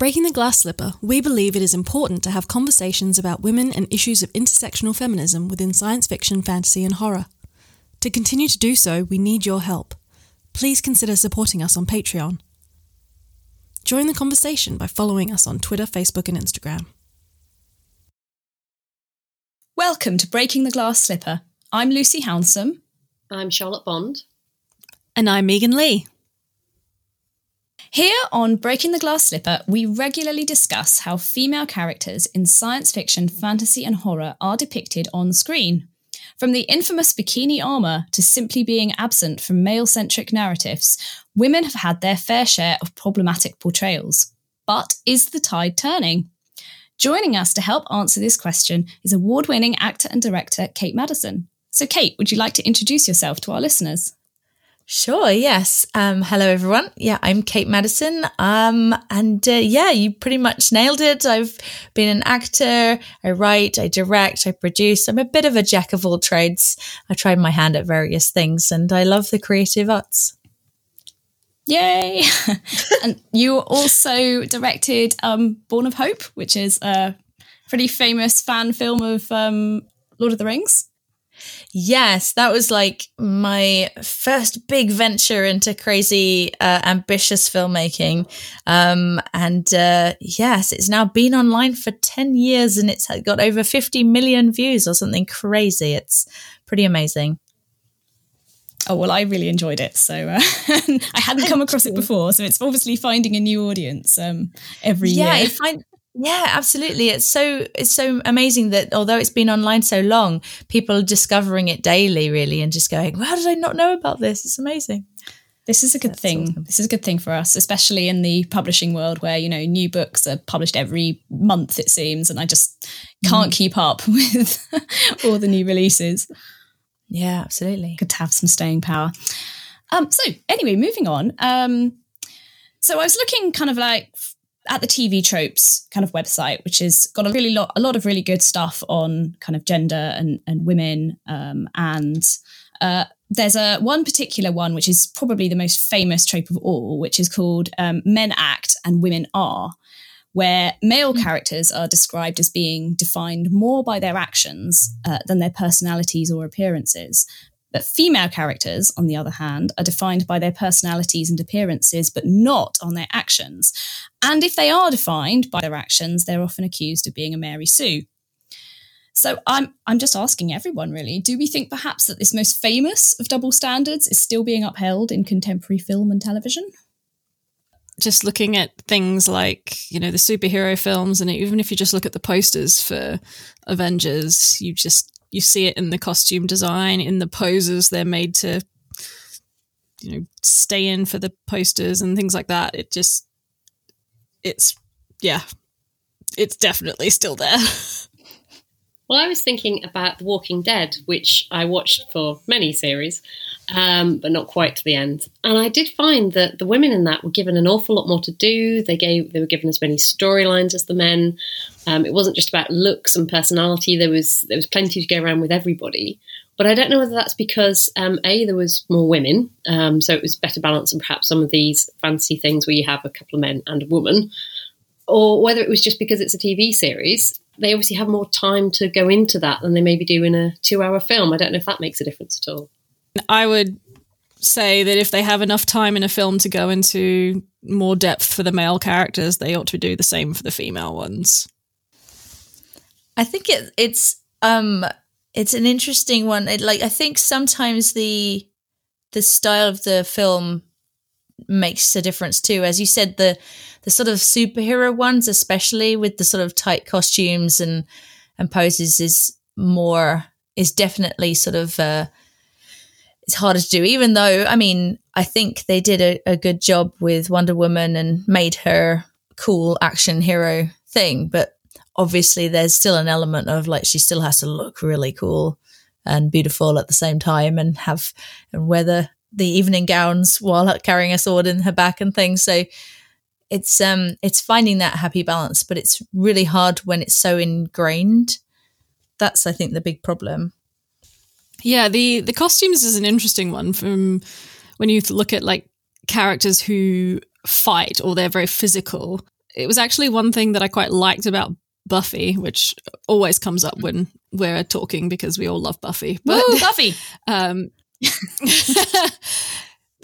Breaking the Glass Slipper, we believe it is important to have conversations about women and issues of intersectional feminism within science fiction, fantasy, and horror. To continue to do so, we need your help. Please consider supporting us on Patreon. Join the conversation by following us on Twitter, Facebook, and Instagram. Welcome to Breaking the Glass Slipper. I'm Lucy Hounsom. I'm Charlotte Bond. And I'm Megan Leigh. Here on Breaking the Glass Slipper, we regularly discuss how female characters in science fiction, fantasy, and horror are depicted on screen. From the infamous bikini armour to simply being absent from male centric narratives, women have had their fair share of problematic portrayals. But is the tide turning? Joining us to help answer this question is award winning actor and director Kate Madison. So, Kate, would you like to introduce yourself to our listeners? Sure, yes. Um, hello, everyone. Yeah, I'm Kate Madison. Um, and uh, yeah, you pretty much nailed it. I've been an actor, I write, I direct, I produce. I'm a bit of a jack of all trades. I tried my hand at various things and I love the creative arts. Yay! and you also directed um, Born of Hope, which is a pretty famous fan film of um, Lord of the Rings. Yes, that was like my first big venture into crazy, uh, ambitious filmmaking. Um, and uh, yes, it's now been online for 10 years and it's got over 50 million views or something crazy. It's pretty amazing. Oh, well, I really enjoyed it. So uh, I hadn't come across it before. So it's obviously finding a new audience um, every yeah, year. Yeah, find- yeah, absolutely. It's so it's so amazing that although it's been online so long, people are discovering it daily, really, and just going, "How did I not know about this? It's amazing." This is a good That's thing. Awesome. This is a good thing for us, especially in the publishing world where, you know, new books are published every month, it seems, and I just can't mm. keep up with all the new releases. Yeah, absolutely. Good to have some staying power. Um, so anyway, moving on. Um, so I was looking kind of like at the TV tropes kind of website, which has got a really lot, a lot of really good stuff on kind of gender and and women. Um, and uh, there's a one particular one which is probably the most famous trope of all, which is called um, "Men act and women are," where male mm. characters are described as being defined more by their actions uh, than their personalities or appearances. But female characters, on the other hand, are defined by their personalities and appearances, but not on their actions. And if they are defined by their actions, they're often accused of being a Mary Sue. So I'm I'm just asking everyone really, do we think perhaps that this most famous of double standards is still being upheld in contemporary film and television? Just looking at things like, you know, the superhero films and even if you just look at the posters for Avengers, you just you see it in the costume design, in the poses they're made to, you know, stay in for the posters and things like that. It just, it's, yeah, it's definitely still there. Well, I was thinking about The Walking Dead, which I watched for many series, um, but not quite to the end. And I did find that the women in that were given an awful lot more to do. They gave they were given as many storylines as the men. Um, it wasn't just about looks and personality. There was there was plenty to go around with everybody. But I don't know whether that's because um, a there was more women, um, so it was better balance than perhaps some of these fancy things where you have a couple of men and a woman, or whether it was just because it's a TV series they obviously have more time to go into that than they maybe do in a two hour film. I don't know if that makes a difference at all. I would say that if they have enough time in a film to go into more depth for the male characters, they ought to do the same for the female ones. I think it, it's um it's an interesting one. It, like I think sometimes the the style of the film makes a difference too. As you said, the the sort of superhero ones, especially with the sort of tight costumes and and poses, is more is definitely sort of uh, it's harder to do. Even though, I mean, I think they did a, a good job with Wonder Woman and made her cool action hero thing, but obviously there's still an element of like she still has to look really cool and beautiful at the same time and have and wear the, the evening gowns while carrying a sword in her back and things. So it's um it's finding that happy balance, but it's really hard when it's so ingrained. That's I think the big problem. Yeah, the the costumes is an interesting one from when you look at like characters who fight or they're very physical. it was actually one thing that I quite liked about Buffy, which always comes up when we're talking because we all love Buffy. But Woo, Buffy. um, the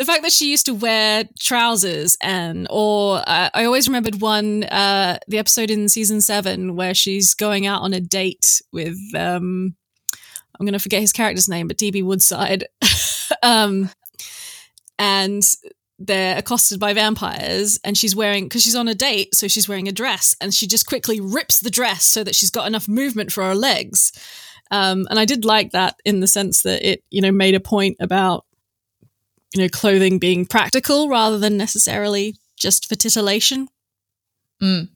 fact that she used to wear trousers and or uh, i always remembered one uh, the episode in season seven where she's going out on a date with um, i'm going to forget his character's name but db woodside um, and they're accosted by vampires and she's wearing because she's on a date so she's wearing a dress and she just quickly rips the dress so that she's got enough movement for her legs um, and i did like that in the sense that it you know made a point about you know clothing being practical rather than necessarily just for titillation Mm.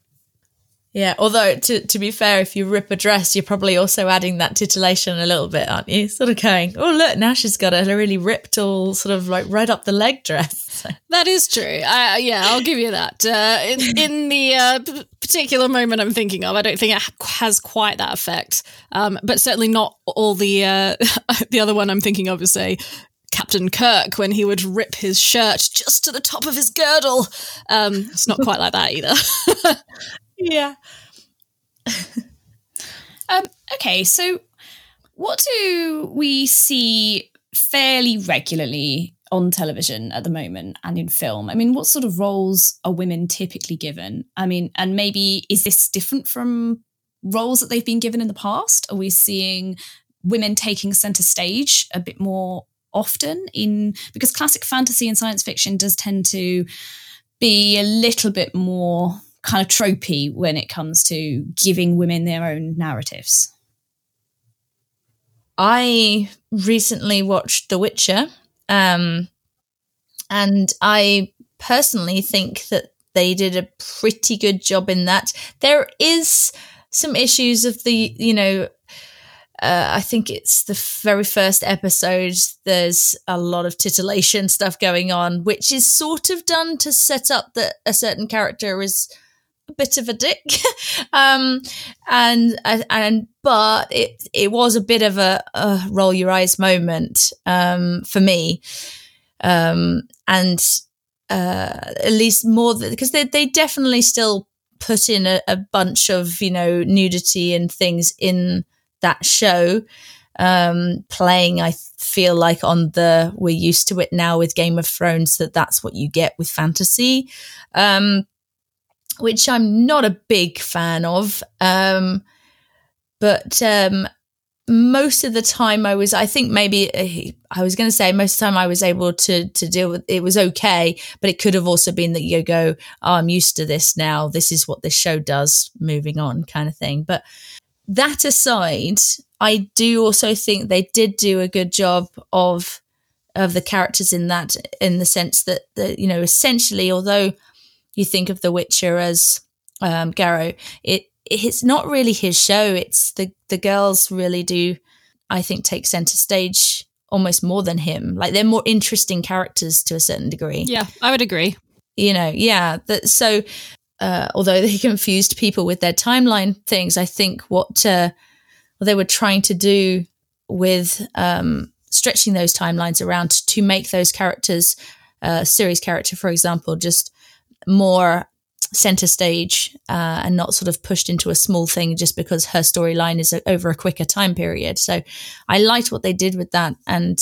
Yeah, although to to be fair, if you rip a dress, you're probably also adding that titillation a little bit, aren't you? Sort of going, oh look, now she's got a really ripped, all sort of like right up the leg dress. that is true uh, yeah i'll give you that uh, in, in the uh, p- particular moment i'm thinking of i don't think it has quite that effect um, but certainly not all the uh, the other one i'm thinking of is say Captain Kirk when he would rip his shirt just to the top of his girdle. Um, it's not quite like that either. Yeah. Um, okay, so what do we see fairly regularly on television at the moment and in film? I mean, what sort of roles are women typically given? I mean, and maybe is this different from roles that they've been given in the past? Are we seeing women taking center stage a bit more often in because classic fantasy and science fiction does tend to be a little bit more kind of tropey when it comes to giving women their own narratives. I recently watched The Witcher, um, and I personally think that they did a pretty good job in that. There is some issues of the, you know, uh, I think it's the very first episode. There's a lot of titillation stuff going on, which is sort of done to set up that a certain character is a bit of a dick. um, and and but it it was a bit of a, a roll your eyes moment um, for me, um, and uh, at least more because they they definitely still put in a, a bunch of you know nudity and things in that show. Um, playing i feel like on the we're used to it now with game of thrones that that's what you get with fantasy. Um, which i'm not a big fan of um, but um, most of the time i was i think maybe uh, i was going to say most of the time i was able to to deal with it was okay but it could have also been that you go oh i'm used to this now. This is what this show does. Moving on kind of thing. But that aside, I do also think they did do a good job of of the characters in that, in the sense that the you know essentially, although you think of The Witcher as um, Geralt, it it's not really his show. It's the the girls really do, I think, take center stage almost more than him. Like they're more interesting characters to a certain degree. Yeah, I would agree. You know, yeah. That so uh, although they confused people with their timeline things, I think what uh, they were trying to do with um, stretching those timelines around to make those characters, uh, Ciri's character, for example, just more center stage uh, and not sort of pushed into a small thing just because her storyline is a, over a quicker time period. So I liked what they did with that. And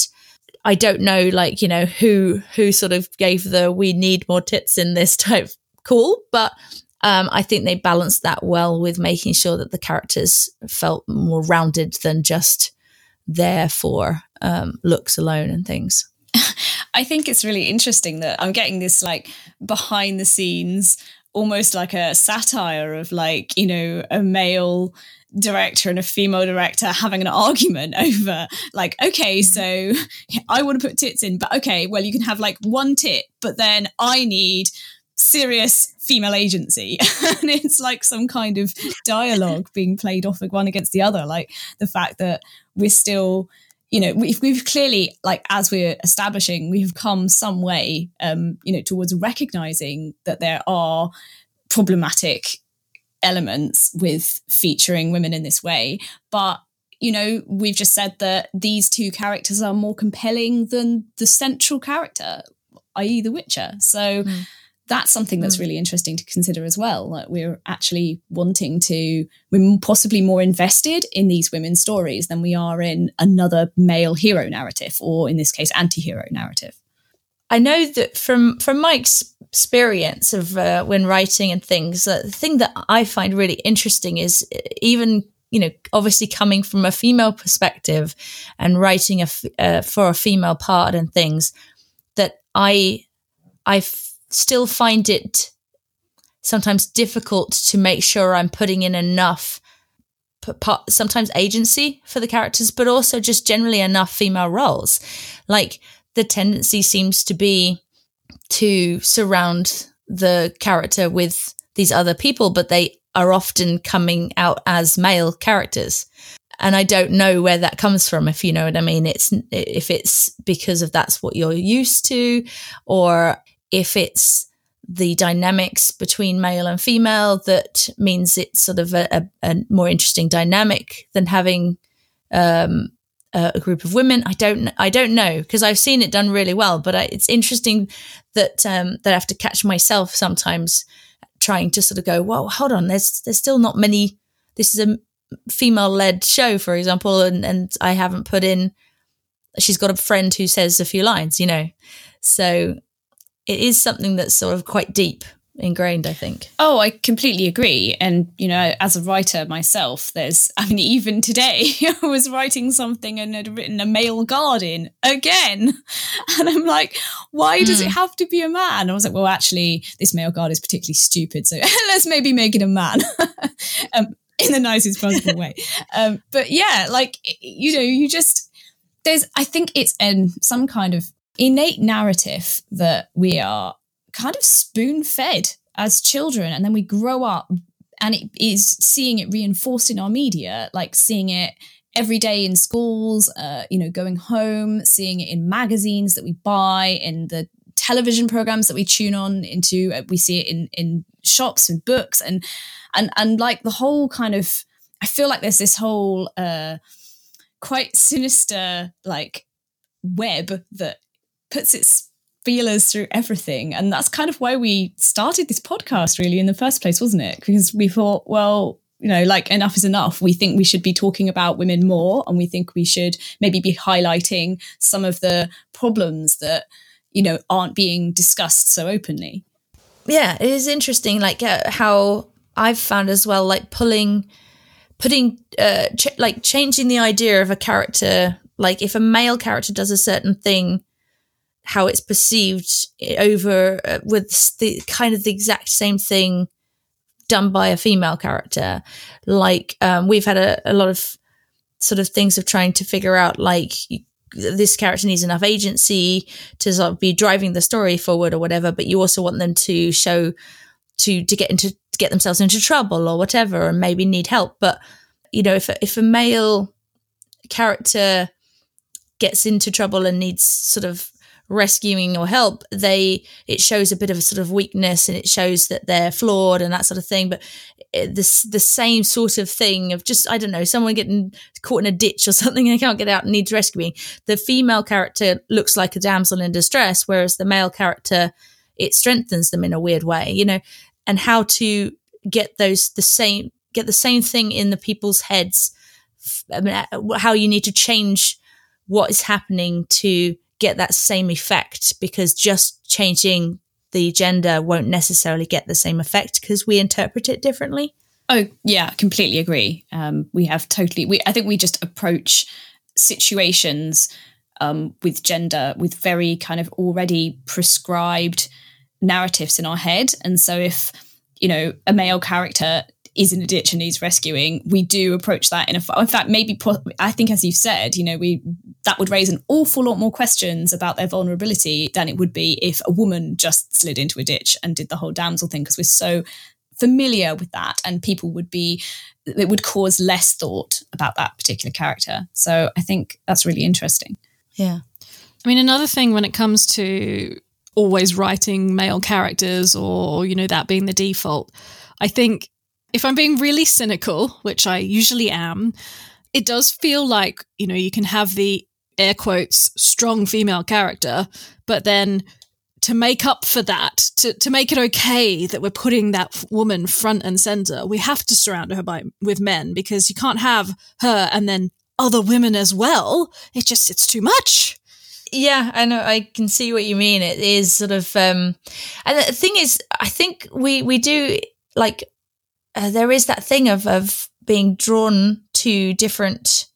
I don't know, like, you know, who, who sort of gave the, we need more tits in this type call, but um, I think they balanced that well with making sure that the characters felt more rounded than just there for um, looks alone and things. I think it's really interesting that I'm getting this like behind the scenes, almost like a satire of like, you know, a male director and a female director having an argument over like okay mm-hmm. so i want to put tits in but okay well you can have like one tit but then i need serious female agency. And it's like some kind of dialogue being played off one against the other like the fact that we're still you know we've, we've clearly like as we're establishing we've come some way um you know towards recognizing that there are problematic elements with featuring women in this way. But you know we've just said that these two characters are more compelling than the central character i.e the witcher. So mm that's something that's Mm. really interesting to consider as well. Like we're actually wanting to, we're possibly more invested in these women's stories than we are in another male hero narrative, or in this case, anti-hero narrative. I know that from from my experience of uh, when writing and things, uh, the thing that I find really interesting is even you know obviously coming from a female perspective and writing a f- uh, for a female part and things that I I still find it sometimes difficult to make sure I'm putting in enough sometimes agency for the characters, but also just generally enough female roles. Like the tendency seems to be to surround the character with these other people, but they are often coming out as male characters. And I don't know where that comes from, if you know what I mean. It's if it's because of that's what you're used to, or if it's the dynamics between male and female that means it's sort of a, a, a more interesting dynamic than having um, a, group of women. I don't, I don't know because I've seen it done really well, but I, it's interesting that um, that I have to catch myself sometimes trying to sort of go, well, hold on, there's there's still not many. This is a female led show, for example, and and I haven't put in. She's got a friend who says a few lines, you know, so it is something that's sort of quite deep ingrained, I think. Oh, I completely agree. And, you know, as a writer myself, there's, I mean, even today, I was writing something and had written a male guardian again. And I'm like, why does it have to be a man? I was like, well, actually, this male guard is particularly stupid. So let's maybe make it a man. um, in the nicest possible way. Um, but yeah, like, you know, you just, there's, I think it's in some kind of innate narrative that we are kind of spoon fed as children and then we grow up and it is seeing it reinforced in our media like seeing it every day in schools uh, you know going home seeing it in magazines that we buy in the television programs that we tune on into uh, we see it in in shops and books and and and like the whole kind of i feel like there's this whole uh quite sinister like web that puts its feelers through everything. And that's kind of why we started this podcast, really, in the first place, wasn't it? Because we thought, well, you know, like enough is enough. We think we should be talking about women more, and we think we should maybe be highlighting some of the problems that, you know, aren't being discussed so openly. Yeah, it is interesting, like uh, how I've found as well, like pulling, putting, uh, ch- like changing the idea of a character. Like if a male character does a certain thing, how it's perceived over uh, with the kind of the exact same thing done by a female character. Like um, we've had a, a lot of sort of things of trying to figure out like this character needs enough agency to sort of be driving the story forward or whatever, but you also want them to show to to get into to get themselves into trouble or whatever, and maybe need help. But you know, if if a male character gets into trouble and needs sort of rescuing or help, they it shows a bit of a sort of weakness and it shows that they're flawed and that sort of thing. But eh, this the same sort of thing of just I don't know someone getting caught in a ditch or something and they can't get out and needs rescuing. The female character looks like a damsel in distress, whereas the male character it strengthens them in a weird way, you know. And how to get those the same get the same thing in the people's heads. I mean, uh, how you need to change what is happening to get that same effect because just changing the gender won't necessarily get the same effect because we interpret it differently. Oh yeah, completely agree. Um, we have totally. We I think we just approach situations um, with gender with very kind of already prescribed narratives in our head, and so if you know a male character is in a ditch and needs rescuing, we do approach that in a. In fact, maybe I think, as you've said, you know, we that would raise an awful lot more questions about their vulnerability than it would be if a woman just slid into a ditch and did the whole damsel thing because we're so familiar with that, and people would be it would cause less thought about that particular character. So I think that's really interesting. Yeah, I mean, another thing when it comes to always writing male characters or you know that being the default, I think if I'm being really cynical, which I usually am, it does feel like, you know, you can have the air quotes strong female character, but then to make up for that, to, to make it okay that we're putting that woman front and center, we have to surround her by with men because you can't have her and then other women as well. It just it's too much. Yeah, I know. I can see what you mean. It is sort of, um, and the thing is, I think we we do like uh, there is that thing of of being drawn to different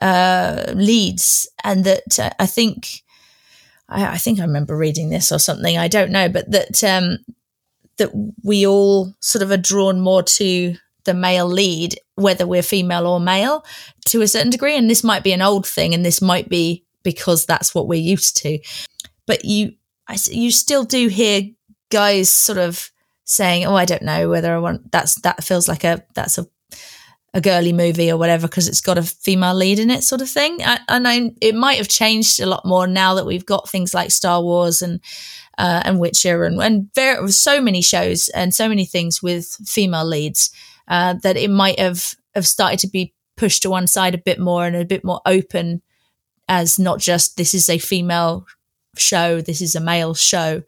uh, leads, and that uh, I think I, I, think I remember reading this or something. I don't know, but that um, that we all sort of are drawn more to the male lead, whether we're female or male, to a certain degree. And this might be an old thing, and this might be because that's what we're used to. But you, I, you still do hear guys sort of saying, "Oh, I don't know whether I want that's that feels like a that's a a girly movie or whatever because it's got a female lead in it, sort of thing." I, and I, it might have changed a lot more now that we've got things like Star Wars and uh, and Witcher and and there so many shows and so many things with female leads uh, that it might have have started to be pushed to one side a bit more and a bit more open as not just this is a female show, this is a male show,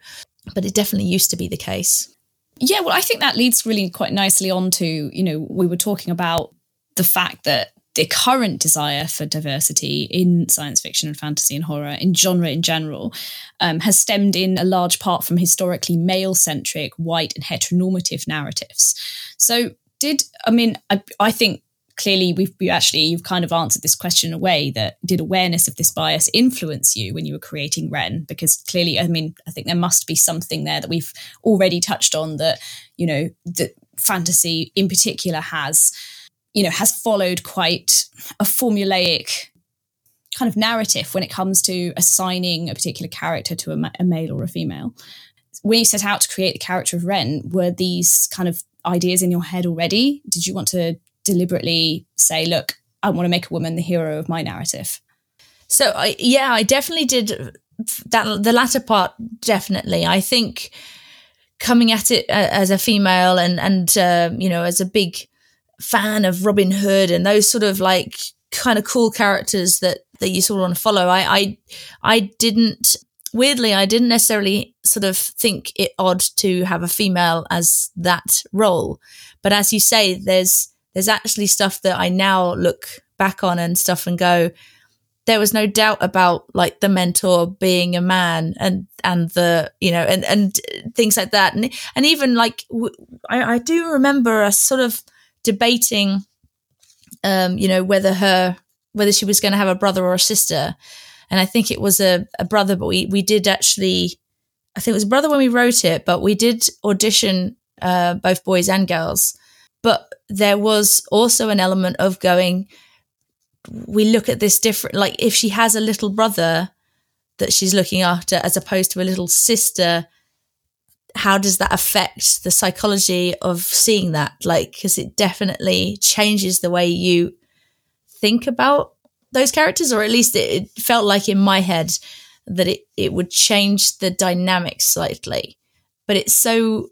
but it definitely used to be the case. Yeah, well, I think that leads really quite nicely on to, you know, we were talking about the fact that the current desire for diversity in science fiction and fantasy and horror, in genre in general, um, has stemmed in a large part from historically male centric, white, and heteronormative narratives. So, did, I mean, I, I think clearly we've we actually you've kind of answered this question in a way that did awareness of this bias influence you when you were creating ren because clearly i mean i think there must be something there that we've already touched on that you know that fantasy in particular has you know has followed quite a formulaic kind of narrative when it comes to assigning a particular character to a, a male or a female. When you set out to create the character of ren were these kind of ideas in your head already? Did you want to deliberately say, look, I want to make a woman the hero of my narrative. So I, yeah, I definitely did that. The latter part, definitely. I think coming at it uh, as a female and and uh, you know as a big fan of Robin Hood and those sort of like kind of cool characters that that you sort of want to follow. I I I didn't weirdly I didn't necessarily sort of think it odd to have a female as that role, but as you say, there's there's actually stuff that I now look back on and stuff and go, there was no doubt about like the mentor being a man and and the you know and and things like that. And and even like I, I do remember us sort of debating um you know whether her whether she was going to have a brother or a sister. And I think it was a, a brother but we we did actually I think it was a brother when we wrote it but we did audition uh both boys and girls. But there was also an element of going, we look at this different, like if she has a little brother that she's looking after as opposed to a little sister, how does that affect the psychology of seeing that? Like, because it definitely changes the way you think about those characters, or at least it, it felt like in my head that it, it would change the dynamic slightly. But it's so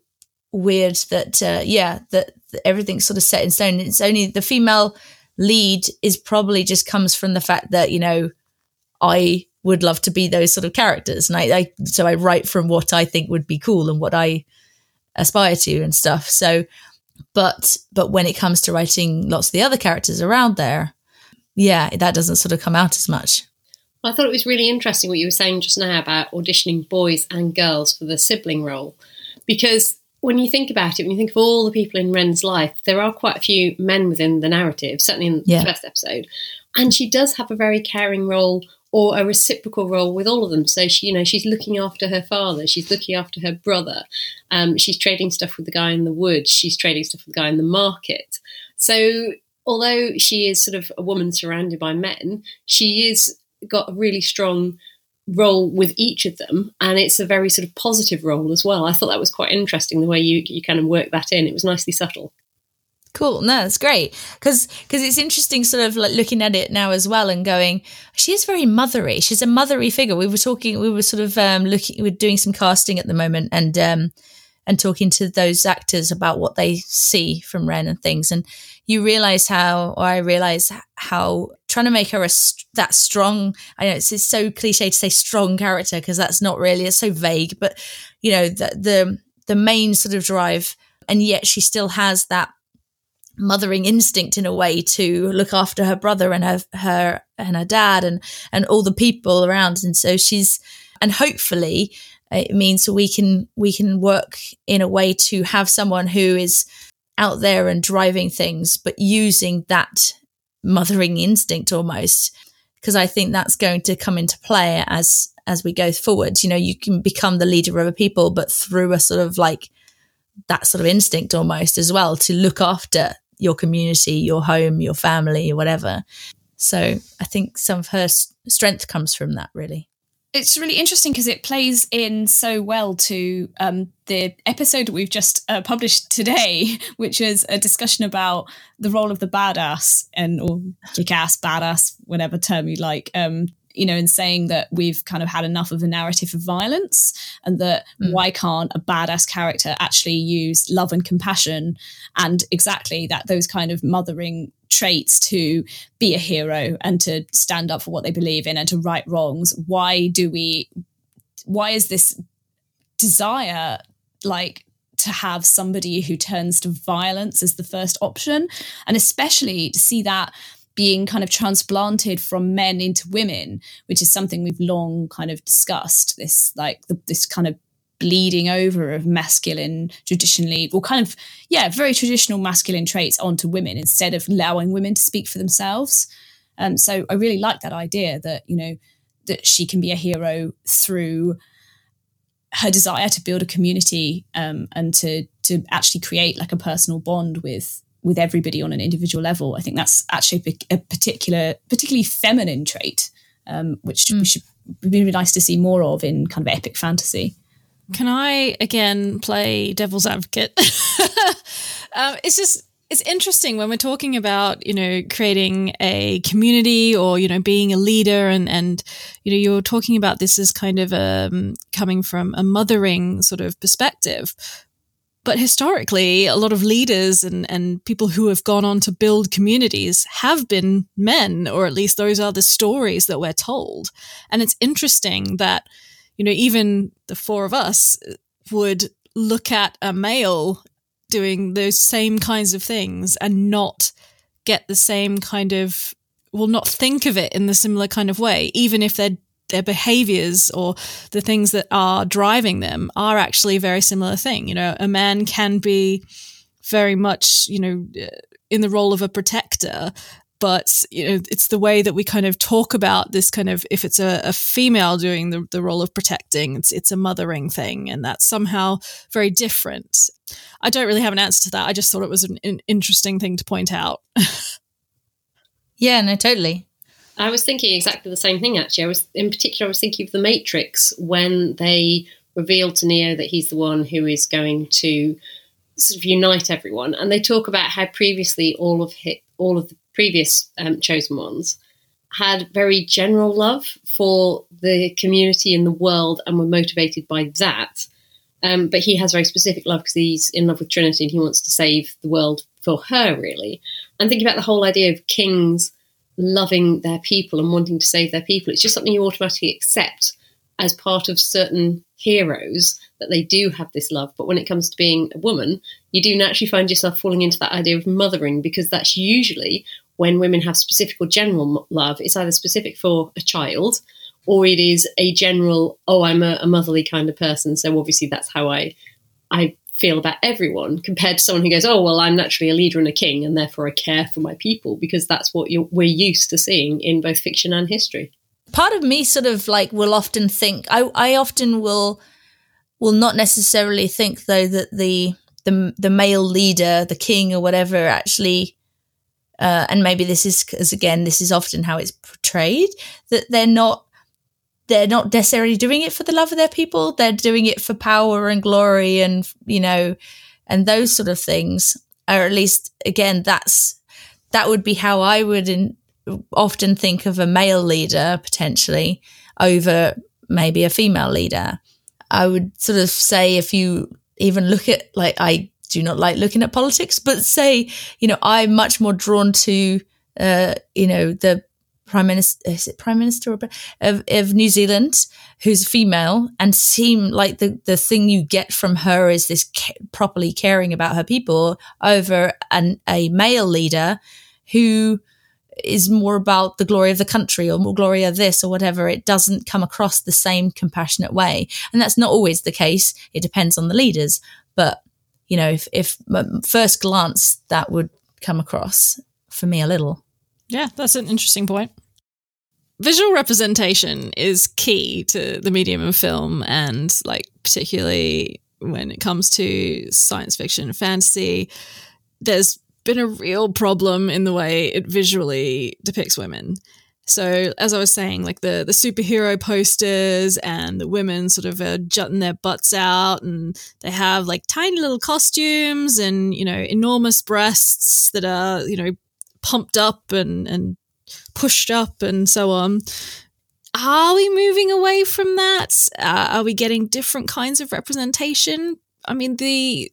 weird that uh, yeah that, that everything's sort of set in stone. It's only the female lead is probably just comes from the fact that you know I would love to be those sort of characters, and I, I so I write from what I think would be cool and what I aspire to and stuff. So, but but when it comes to writing lots of the other characters around there, yeah, that doesn't sort of come out as much. I thought it was really interesting what you were saying just now about auditioning boys and girls for the sibling role, because when you think about it, when you think of all the people in Ren's life, there are quite a few men within the narrative, certainly in yeah. the first episode. And she does have a very caring role or a reciprocal role with all of them. So she, you know, she's looking after her father, she's looking after her brother, um, she's trading stuff with the guy in the woods, she's trading stuff with the guy in the market. So although she is sort of a woman surrounded by men, she is got a really strong role with each of them and it's a very sort of positive role as well. I thought that was quite interesting the way you you kind of work that in. It was nicely subtle. Cool. No that's great. Because because it's interesting sort of like looking at it now as well and going she is very mothery. She's a mothery figure. We were talking we were sort of um looking we're doing some casting at the moment and um and talking to those actors about what they see from Ren and things. And you realize how, or I realize how trying to make her a that strong. I know it's, it's so cliche to say strong character because that's not really. It's so vague, but you know the the the main sort of drive, and yet she still has that mothering instinct in a way to look after her brother and her her and her dad and and all the people around and so she's and hopefully it means we can we can work in a way to have someone who is out there and driving things, but using that mothering instinct almost. Because I think that's going to come into play as as we go forward. You know, you can become the leader of a people, but through a sort of like that sort of instinct almost as well to look after your community, your home, your family, whatever. So I think some of her strength comes from that, really it's really interesting because it plays in so well to um, the episode we've just uh, published today, which is a discussion about the role of the badass and or kick-ass, badass, whatever term you like. Um, you know, in saying that we've kind of had enough of a narrative of violence and that mm. why can't a badass character actually use love and compassion and exactly that those kind of mothering traits to be a hero and to stand up for what they believe in and to right wrongs why do we why is this desire like to have somebody who turns to violence as the first option and especially to see that being kind of transplanted from men into women which is something we've long kind of discussed this like the, this kind of bleeding over of masculine traditionally or kind of yeah very traditional masculine traits onto women instead of allowing women to speak for themselves. Um, so i really like that idea that you know that she can be a hero through her desire to build a community um, and to to actually create like a personal bond with with everybody on an individual level i think that's actually a, particular particularly feminine trait um, which mm. we should be really nice to see more of in kind of epic fantasy can I again play devil's advocate? um, it's just it's interesting when we're talking about you know creating a community or you know being a leader and and you know you're talking about this as kind of um, coming from a mothering sort of perspective but historically a lot of leaders and and people who have gone on to build communities have been men or at least those are the stories that we're told. And it's interesting that you know, even the four of us uh, would look at a male doing those same kinds of things and not get the same kind of will not think of it in the similar kind of way, even if their their behaviors or the things that are driving them are actually a very similar thing. You know, a man can be very much, you know, in the role of a protector but you know it's the way that we kind of talk about this kind of if it's a, a, female doing the, the role of protecting it's it's a mothering thing and that's somehow very different. I don't really have an answer to that. I just thought it was an, an interesting thing to point out. Yeah no totally i was thinking exactly the same thing actually i was in particular i was thinking of the matrix when they reveal to neo that he's the one who is going to sort of unite everyone and they talk about how previously all of all of the previous um, chosen ones had very general love for the community and the world and were motivated by that. Um, but he has very specific love because he's in love with Trinity and he wants to save the world for her, really. And thinking about the whole idea of kings loving their people and wanting to save their people, it's just something you automatically accept as part of certain heroes that they do have this love. But when it comes to being a woman, you do naturally find yourself falling into that idea of mothering because that's usually when women have specific or general love, it's either specific for a child or it is a general, oh, I'm a, a motherly kind of person. So obviously that's how I I feel about everyone compared to someone who goes, oh, well, I'm naturally a leader and a king and therefore I care for my people because that's what we're used to seeing in both fiction and history. Part of me sort of like will often think, I, I often will will not necessarily think though that the the the male leader, the king or whatever, actually uh, and maybe this is because again this is often how it's portrayed that they're not they're not necessarily doing it for the love of their people they're doing it for power and glory and you know and those sort of things. Or at least again that's that would be how i would in, often think of a male leader potentially over maybe a female leader. I would sort of say if you even look at like I do not like looking at politics, but say, you know, I'm much more drawn to, uh, you know, the prime minister, is it prime minister of, of New Zealand, who's female and seem like the, the thing you get from her is this ca- properly caring about her people over an, a male leader who is more about the glory of the country or more glory of this or whatever. It doesn't come across the same compassionate way. And that's not always the case. It depends on the leaders. But you know, if, if um, first glance that would come across for me a little. Yeah, that's an interesting point. Visual representation is key to the medium of film, and like particularly when it comes to science fiction and fantasy, there's been a real problem in the way it visually depicts women. So as I was saying, like the the superhero posters and the women sort of are jutting their butts out, and they have like tiny little costumes and you know enormous breasts that are you know pumped up and and pushed up and so on. Are we moving away from that? Uh, are we getting different kinds of representation? I mean, the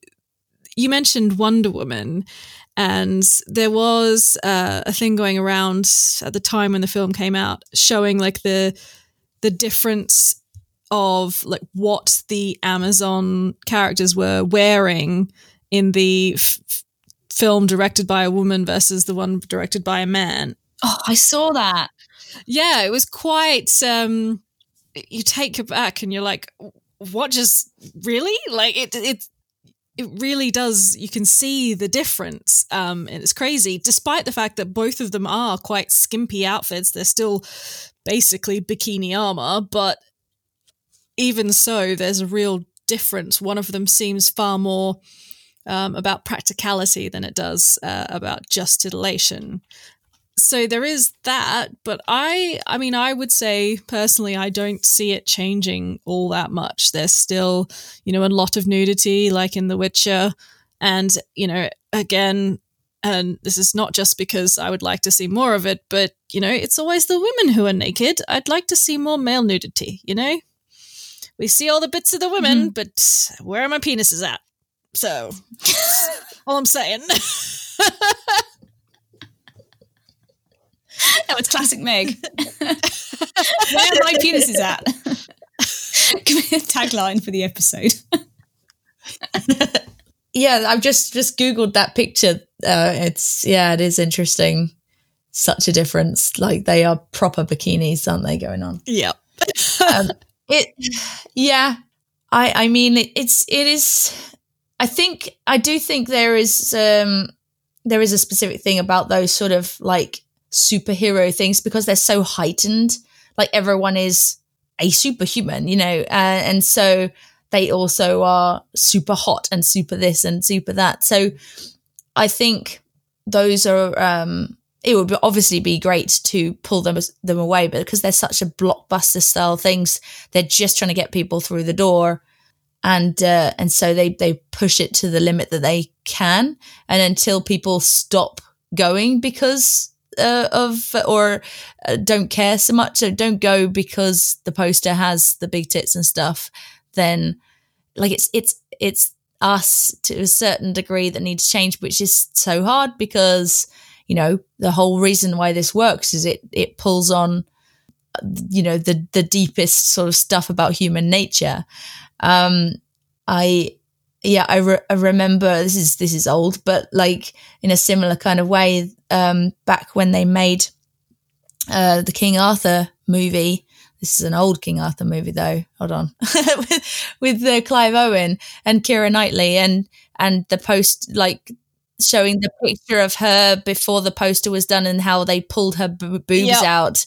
you mentioned Wonder Woman, and there was uh, a thing going around at the time when the film came out, showing like the the difference of like what the Amazon characters were wearing in the f- film directed by a woman versus the one directed by a man. Oh, I saw that. Yeah, it was quite. Um, you take it back and you're like, what just really like it? It it really does. You can see the difference, um, and it's crazy. Despite the fact that both of them are quite skimpy outfits, they're still basically bikini armor. But even so, there's a real difference. One of them seems far more um, about practicality than it does uh, about just titillation so there is that but i i mean i would say personally i don't see it changing all that much. There's still you know a lot of nudity like in the witcher. And you know again and this is not just because i would like to see more of it but you know it's always the women who are naked. I'd like to see more male nudity you know? We see all the bits of the women mm-hmm. but where are my penises at? So all i'm saying that was classic Meg. Where my penis is at. Give me a tagline for the episode. yeah, I've just just googled that picture. Uh, it's yeah, it is interesting. Such a difference. Like they are proper bikinis, aren't they? Going on. Yep. um, it. Yeah. I. I mean, it, it's. It is. I think. I do think there is. Um. There is a specific thing about those sort of like superhero things because they're so heightened. Like everyone is a superhuman, you know, uh, and so they also are super hot and super this and super that. So I think those are. Um, it would obviously be great to pull them them away, but because they're such a blockbuster style things, they're just trying to get people through the door, and uh, and so they they push it to the limit that they can, and until people stop going because uh, of or uh, don't care so much, so don't go because the poster has the big tits and stuff, then like it's it's it's us to a certain degree that need to change, which is so hard because you know the whole reason why this works is it it pulls on you know the the deepest sort of stuff about human nature. Um, I yeah, I, re- I remember this is this is old, but like in a similar kind of way, um, back when they made uh, the King Arthur movie. This is an old King Arthur movie, though. Hold on, with, with uh, Clive Owen and Keira Knightley, and and the post like showing the picture of her before the poster was done and how they pulled her b- boobs yep. out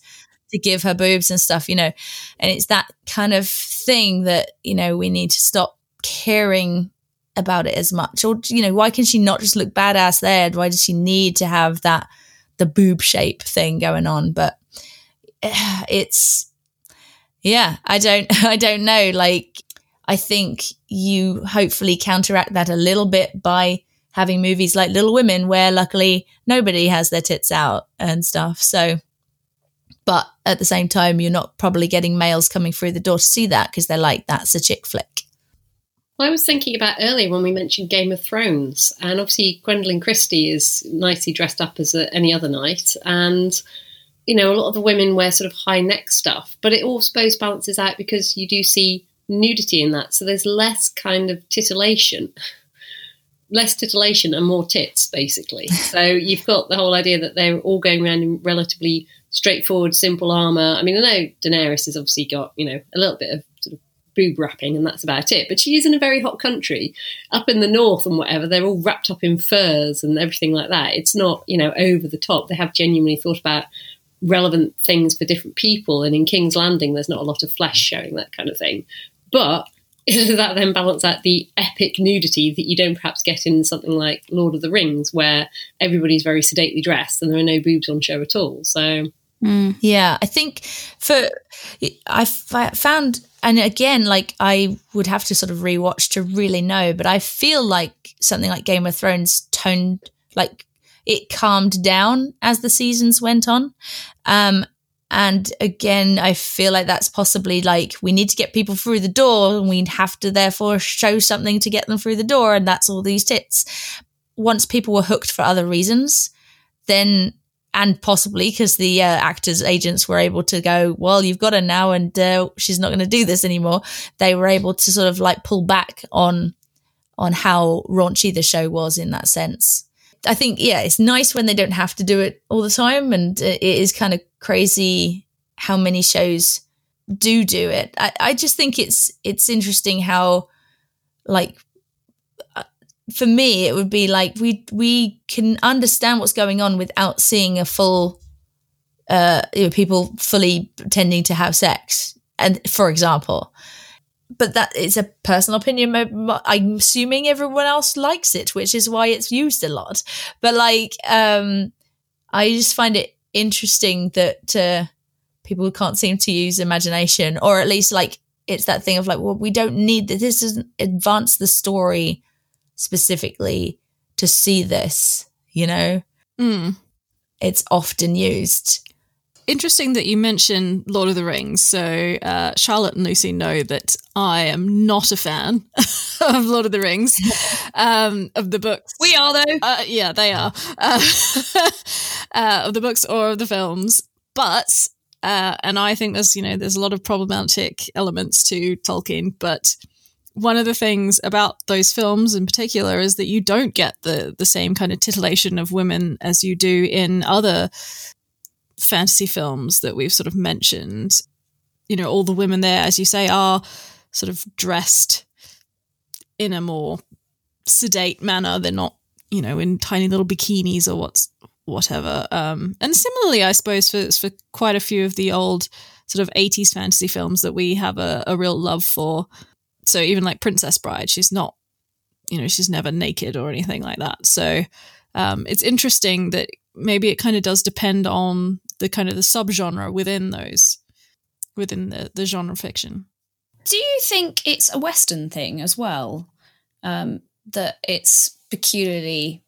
to give her boobs and stuff, you know. And it's that kind of thing that you know we need to stop caring about it as much? Or you know why can she not just look badass there? Why does she need to have that the boob shape thing going on? But it's yeah i don't i don't know. Like i think you hopefully counteract that a little bit by having movies like little women where luckily nobody has their tits out and stuff. So but at the same time you're not probably getting males coming through the door to see that because they're like that's a chick flick I was thinking about earlier when we mentioned Game of Thrones, and obviously Gwendoline Christie is nicely dressed up as a, any other knight, and you know a lot of the women wear sort of high neck stuff, but it all suppose balances out because you do see nudity in that, so there's less kind of titillation. Less titillation and more tits, basically. So you've got the whole idea that they're all going around in relatively straightforward, simple armor. I mean, I know Daenerys has obviously got you know a little bit of boob wrapping, and that's about it. But she is in a very hot country, up in the north and whatever. They're all wrapped up in furs and everything like that. It's not you know over the top. They have genuinely thought about relevant things for different people. And in King's Landing, there's not a lot of flesh showing that kind of thing. But does that then balance out the epic nudity that you don't perhaps get in something like Lord of the Rings, where everybody's very sedately dressed and there are no boobs on show at all? So Mm. Yeah, I think for I found, and again, like I would have to sort of rewatch to really know, but I feel like something like Game of Thrones toned like it calmed down as the seasons went on. Um, and again, I feel like that's possibly like we need to get people through the door and we have to therefore show something to get them through the door. And that's all these tits. Once people were hooked for other reasons, then and possibly because the uh, actors agents were able to go well you've got her now and uh, she's not going to do this anymore. They were able to sort of like pull back on on how raunchy the show was in that sense. I think yeah it's nice when they don't have to do it all the time and it is kind of crazy how many shows do do it. I, I just think it's it's interesting how like for me, it would be like we we can understand what's going on without seeing a full, uh, you know, people fully pretending to have sex, and for example, but that is a personal opinion. I'm assuming everyone else likes it, which is why it's used a lot. But like, um, I just find it interesting that uh, people can't seem to use imagination, or at least like it's that thing of like, well, we don't need that. This doesn't advance the story specifically to see this, you know? Mm. It's often used. Interesting that you mention Lord of the Rings. So, uh, Charlotte and Lucy know that I am not a fan of Lord of the Rings, um, of the books. We are, though. Uh, yeah, they are. Uh, uh, of the books or of the films. But, uh, and I think there's, you know, there's a lot of problematic elements to Tolkien, but one of the things about those films in particular is that you don't get the the same kind of titillation of women as you do in other fantasy films that we've sort of mentioned. You know, all the women there, as you say, are sort of dressed in a more sedate manner. They're not, you know, in tiny little bikinis or what's whatever. Um, and similarly, I suppose for for quite a few of the old sort of 80s fantasy films that we have a, a real love for so even like Princess Bride, she's not, you know, she's never naked or anything like that. So um, it's interesting that maybe it kind of does depend on the kind of the subgenre within those, within the, the genre fiction. Do you think it's a Western thing as well? Um, that it's peculiarly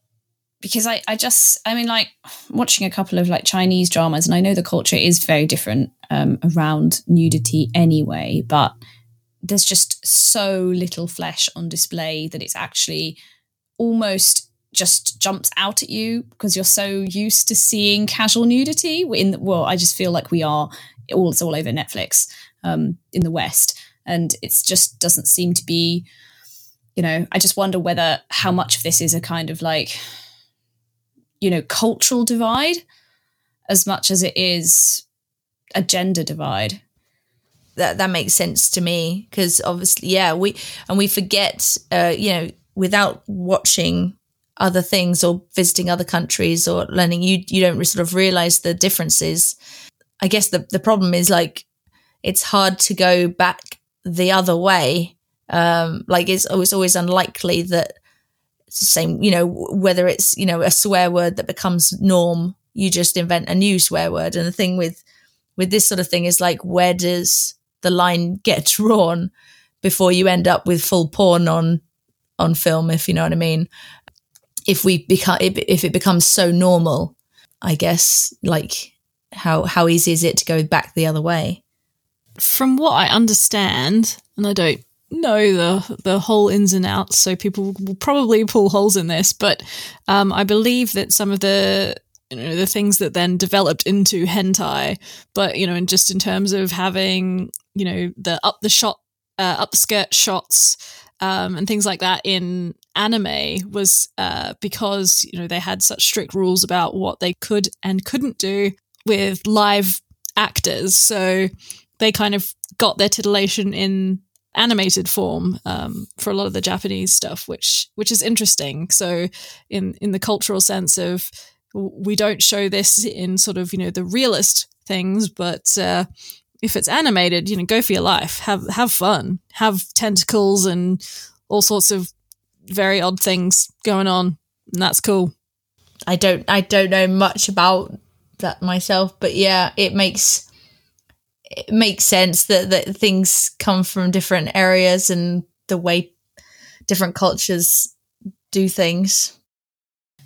because I, I just I mean like watching a couple of like Chinese dramas and I know the culture is very different um, around nudity anyway, but there's just so little flesh on display that it's actually almost just jumps out at you because you're so used to seeing casual nudity in the, well i just feel like we are all it's all over netflix um, in the west. And it just doesn't seem to be you know i just wonder whether how much of this is a kind of like you know cultural divide as much as it is a gender divide that that makes sense to me because obviously yeah we and we forget uh, you know without watching other things or visiting other countries or learning you you don't sort of realize the differences. I guess the the problem is like it's hard to go back the other way. Um like it's, it's always unlikely that same you know whether it's you know a swear word that becomes norm you just invent a new swear word. And the thing with with this sort of thing is like where does the line gets drawn before you end up with full porn on on film if you know what i mean if we become if it becomes so normal i guess like how how easy is it to go back the other way from what i understand and i don't know the the whole ins and outs, so people will probably pull holes in this. But um, I believe that some of the you know the things that then developed into hentai, but you know, and just in terms of having you know the up the shot, uh, up skirt shots. Um, and things like that in anime was uh, because you know they had such strict rules about what they could and couldn't do with live actors. So they kind of got their titillation in animated form um, for a lot of the Japanese stuff, which which is interesting. So in in the cultural sense of we don't show this in sort of you know the realist things, but uh, if it's animated, you know, go for your life, have have fun, have tentacles and all sorts of very odd things going on, and that's cool. I don't I don't know much about that myself, but yeah, it makes it makes sense that that things come from different areas and the way different cultures do things.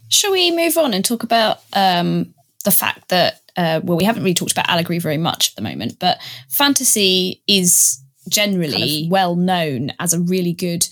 Shall we move on and talk about um, the fact that uh, well, we haven't really talked about allegory very much at the moment, but fantasy is generally kind of well known as a really good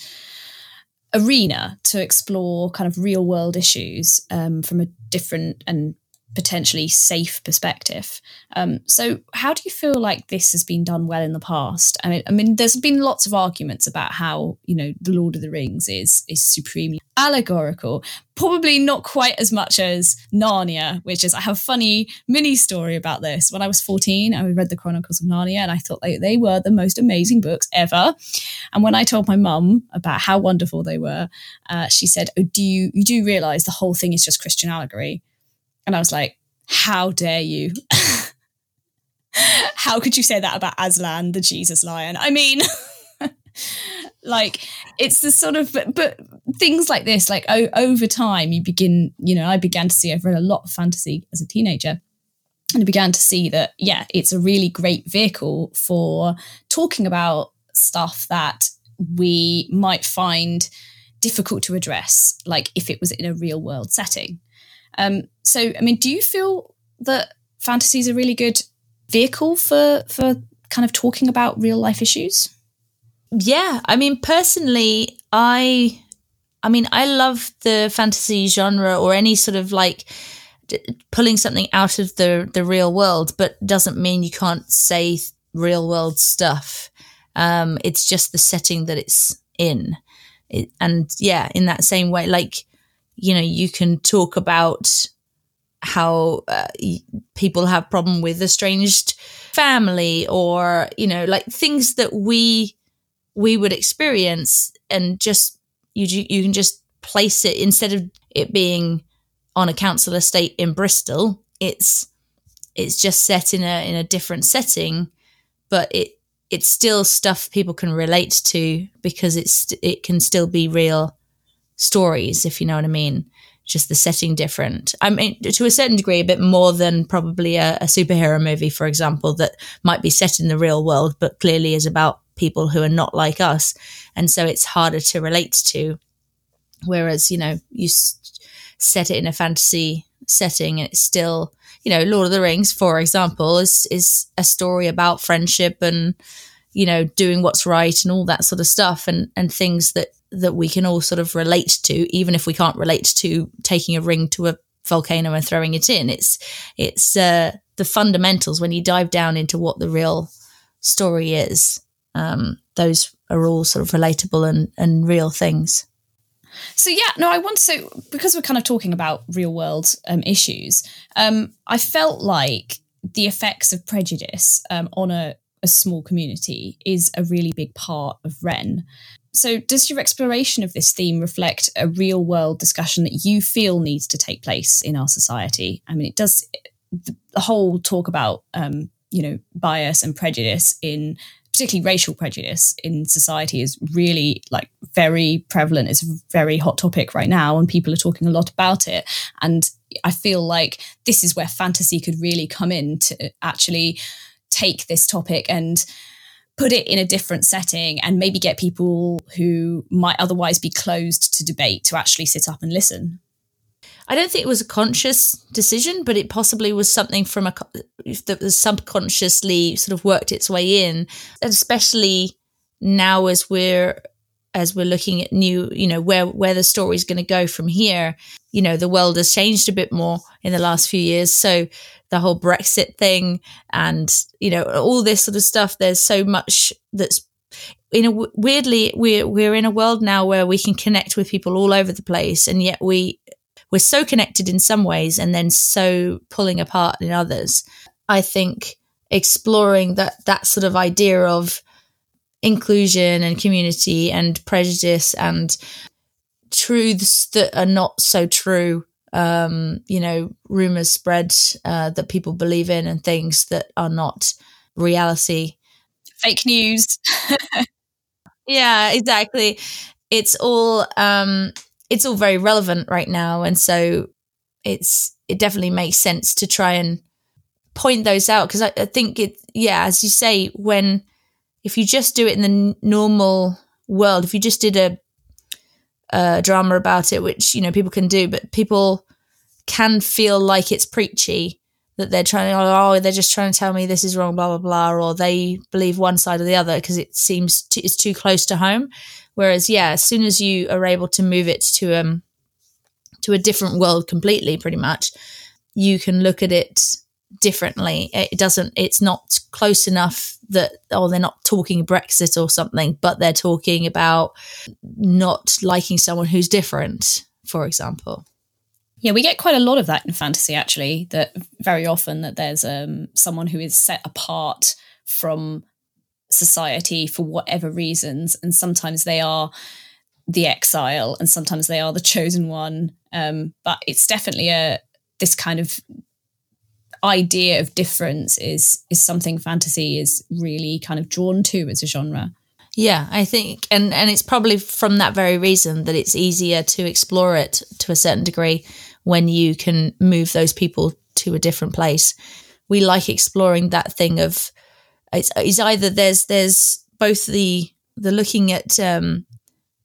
arena to explore kind of real world issues um, from a different and potentially safe perspective. Um, so, how do you feel like this has been done well in the past? I mean, I mean, there's been lots of arguments about how you know the Lord of the Rings is is supremely allegorical. Probably not quite as much as Narnia, which is I have a funny mini story about this. When I was 14, I read the Chronicles of Narnia, and I thought they, they were the most amazing books ever. And when I told my mum about how wonderful they were, uh, she said, "Oh, do you you do realize the whole thing is just Christian allegory?" And I was like, how dare you? how could you say that about Aslan, the Jesus lion? I mean, like it's the sort of but, things like this like o- over time you begin you know i began to see i've read a lot of fantasy as a teenager and I began to see that yeah it's a really great vehicle for talking about stuff that we might find difficult to address like if it was in a real world setting um, so, I mean, do you feel that fantasy is a really good vehicle for for kind of talking about real life issues? Yeah, I mean, personally, I, I mean, I love the fantasy genre or any sort of like pulling something out of the the real world, but doesn't mean you can't say real world stuff. Um, it's just the setting that it's in, it, and yeah, in that same way, like you know, you can talk about how uh, people have problem with estranged family or you know like things that we we would experience and just you you can just place it instead of it being on a council estate in Bristol it's it's just set in a in a different setting but it it's still stuff people can relate to because it's it can still be real stories, if you know what I mean. Just the setting different. I mean, to a certain degree, a bit more than probably a, a superhero movie, for example, that might be set in the real world, but clearly is about people who are not like us. And so it's harder to relate to. Whereas, you know, you set it in a fantasy setting and it's still, you know, Lord of the Rings, for example, is, is a story about friendship and, you know, doing what's right and all that sort of stuff and, and things that that we can all sort of relate to, even if we can't relate to taking a ring to a volcano and throwing it in. It's it's uh, the fundamentals when you dive down into what the real story is. Um, those are all sort of relatable and, and real things. So yeah, no, I want to because we're kind of talking about real world um, issues. Um, I felt like the effects of prejudice um, on a, a small community is a really big part of Ren. So, does your exploration of this theme reflect a real world discussion that you feel needs to take place in our society? I mean, it does the, whole talk about, um, you know, bias and prejudice in particularly racial prejudice in society is really like very prevalent. It's a very hot topic right now, and people are talking a lot about it. And I feel like this is where fantasy could really come in to actually take this topic and put it in a different setting and maybe get people who might otherwise be closed to debate to actually sit up and listen. I don't think it was a conscious decision, but it possibly was something from a that was subconsciously sort of worked its way in, especially now as we're as we're looking at new, you know, where where the story's going to go from here, you know, the world has changed a bit more in the last few years. So the whole Brexit thing and you know all this sort of stuff. There's so much that's in a weirdly we're we're in a world now where we can connect with people all over the place, and yet we we're so connected in some ways and then so pulling apart in others. I think exploring that that sort of idea of inclusion and community and prejudice and truths that are not so true um, you know rumors spread uh, that people believe in and things that are not reality. Fake news. Yeah exactly. It's all um it's all very relevant right now and so it's it definitely makes sense to try and point those out because I, I, think it yeah as you say when if you just do it in the normal world if you just did a, a drama about it which you know people can do but people can feel like it's preachy that they're trying to oh they're just trying to tell me this is wrong blah blah blah or they believe one side or the other because it seems to, it's too close to home whereas yeah as soon as you are able to move it to um to a different world completely pretty much you can look at it differently. It doesn't, it's not close enough that, oh, they're not talking Brexit or something, but they're talking about not liking someone who's different, for example. Yeah, we get quite a lot of that in fantasy, actually, that very often that there's um, someone who is set apart from society for whatever reasons. And sometimes they are the exile and sometimes they are the chosen one. Um, but it's definitely a, this kind of idea of difference is is something fantasy is really kind of drawn to as a genre. Yeah, I think, and and it's probably from that very reason that it's easier to explore it to a certain degree when you can move those people to a different place. We like exploring that thing of it's, it's either there's there's both the the looking at um,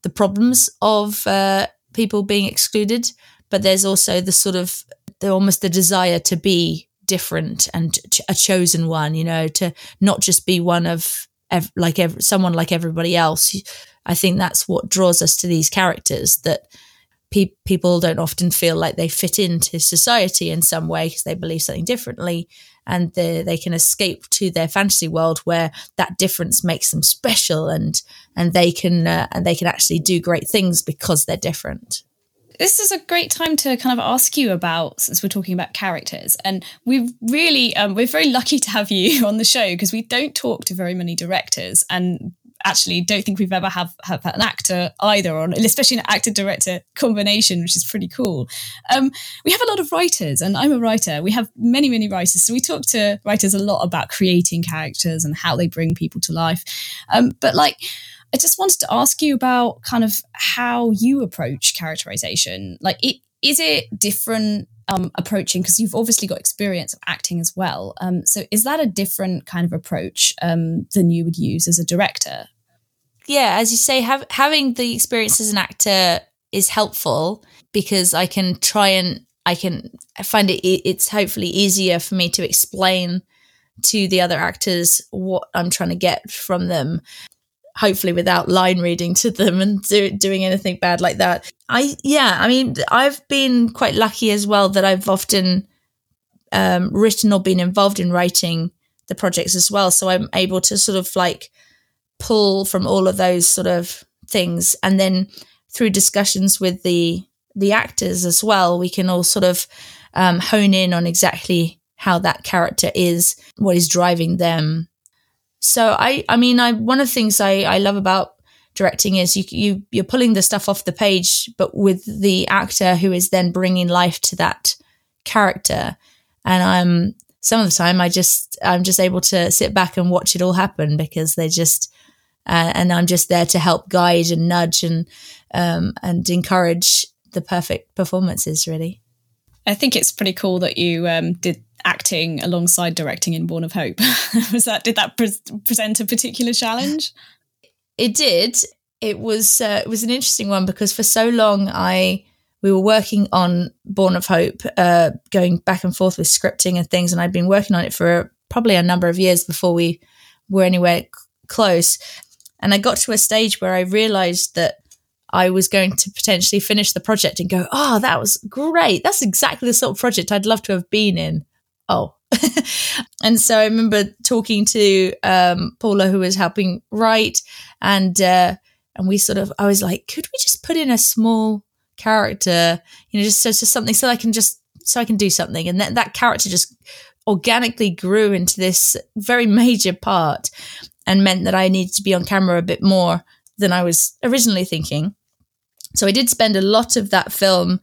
the problems of uh, people being excluded, but there's also the sort of the almost the desire to be different and a chosen one, you know, to not just be one of ev- like ev- someone like everybody else. I think that's what draws us to these characters that pe- people don't often feel like they fit into society in some way because they believe something differently and they, they can escape to their fantasy world where that difference makes them special and and they can uh, and they can actually do great things because they're different this is a great time to kind of ask you about since we're talking about characters and we really um, we're very lucky to have you on the show because we don't talk to very many directors and actually don't think we've ever have, have an actor either on especially an actor director combination which is pretty cool. Um, we have a lot of writers and i'm a writer. We have many many writers so we talk to writers a lot about creating characters and how they bring people to life. Um, but like I just wanted to ask you about kind of how you approach characterization. Like, it, is it different um, approaching? Because you've obviously got experience of acting as well. Um, so, is that a different kind of approach um, than you would use as a director? Yeah, as you say, have, having the experience as an actor is helpful because I can try and I can I find it it's hopefully easier for me to explain to the other actors what I'm trying to get from them hopefully without line reading to them and do, doing anything bad like that. I yeah, I mean, I've been quite lucky as well that I've often um, written or been involved in writing the projects as well, so I'm able to sort of like pull from all of those sort of things, and then through discussions with the the actors as well, we can all sort of um, hone in on exactly how that character is, what is driving them, so I, I mean, I one of the things I, I love about directing is you you you're pulling the stuff off the page, but with the actor who is then bringing life to that character. And I'm some of the time I just I'm just able to sit back and watch it all happen because they just uh, and I'm just there to help guide and nudge and um, and encourage the perfect performances. Really, I think it's pretty cool that you um, did acting alongside directing in Born of Hope. was that did that pre- present a particular challenge? It did. It was uh, it was an interesting one because for so long I we were working on Born of Hope, uh, going back and forth with scripting and things, and I'd been working on it for probably a number of years before we were anywhere close. And I got to a stage where I realized that I was going to potentially finish the project and go, oh, that was great. That's exactly the sort of project I'd love to have been in. Oh. and so I remember talking to um, Paula, who was helping write, and uh, and we sort of, I was like, could we just put in a small character, you know, just so, so something so I can just so I can do something, and that that character just organically grew into this very major part, and meant that I needed to be on camera a bit more than I was originally thinking. So I did spend a lot of that film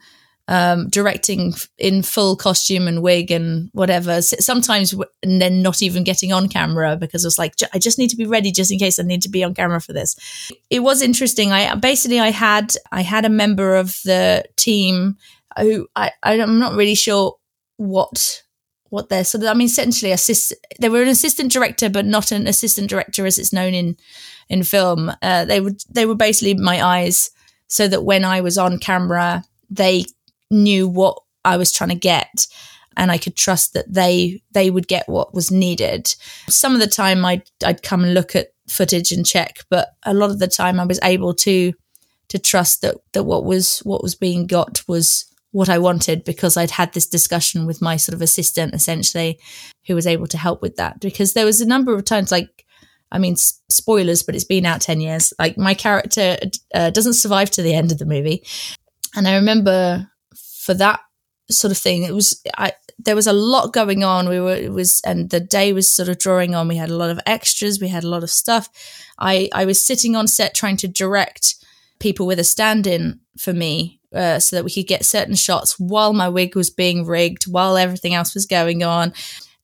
um, directing in full costume and wig and whatever. Sometimes, and then not even getting on camera because I was like, I just need to be ready just in case I need to be on camera for this. It was interesting. I basically I had I had a member of the team who I I'm not really sure what what they're so. I mean, essentially, assist. They were an assistant director, but not an assistant director as it's known in in film. Uh, they would they were basically my eyes so that when I was on camera, they knew what I was trying to get and I could trust that they they would get what was needed. Some of the time I'd I'd come and look at footage and check, but a lot of the time I was able to to trust that that what was what was being got was what I wanted because I'd had this discussion with my sort of assistant essentially who was able to help with that because there was a number of times like I mean, spoilers, but it's been out 10 years. Like, my character uh, doesn't survive to the end of the movie. And I remember for that sort of thing, it was, I, there was a lot going on. We were, it was, and the day was sort of drawing on. We had a lot of extras, we had a lot of stuff. I, I was sitting on set trying to direct people with a stand in for me uh, so that we could get certain shots while my wig was being rigged, while everything else was going on.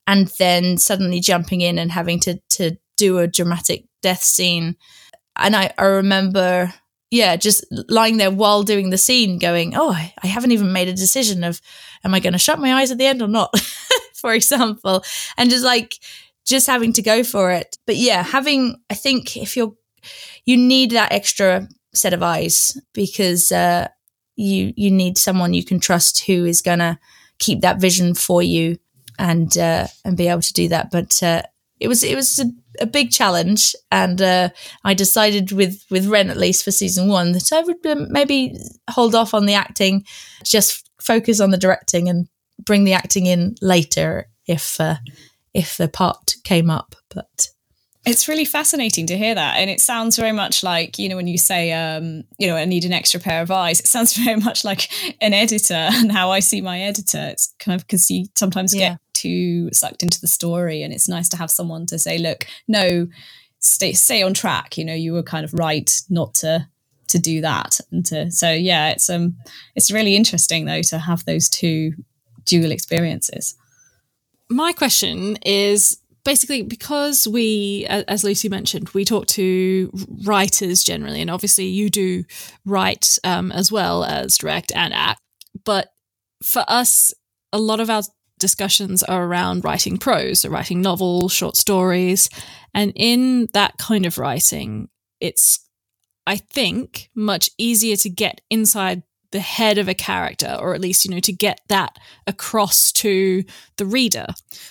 And then suddenly jumping in and having to, to do a dramatic death scene. And I, I remember, yeah, just lying there while doing the scene going, oh, I, haven't even made a decision of, am I going to shut my eyes at the end or not? for example. And just like, just having to go for it. But yeah, having, I think if you're, you need that extra set of eyes because, uh, you, you need someone you can trust who is going to keep that vision for you and, uh, and be able to do that. But, uh, it was it was a, a big challenge, and uh, I decided with with Ren at least for season one that I would um, maybe hold off on the acting, just focus on the directing and bring the acting in later if uh, if the part came up. But it's really fascinating to hear that. And it sounds very much like, you know, when you say, um, you know, I need an extra pair of eyes, it sounds very much like an editor and how I see my editor. It's kind of because you sometimes yeah. get too sucked into the story. And it's nice to have someone to say, look, no, stay, stay on track. You know, you were kind of right not to to do that and to so yeah it's um it's really interesting though to have those two dual experiences my question is basically because we as lucy mentioned we talk to writers generally and obviously you do write um, as well as direct and act but for us a lot of our discussions are around writing prose so writing novels short stories and in that kind of writing it's i think much easier to get inside the head of a character or at least you know to get that across to the reader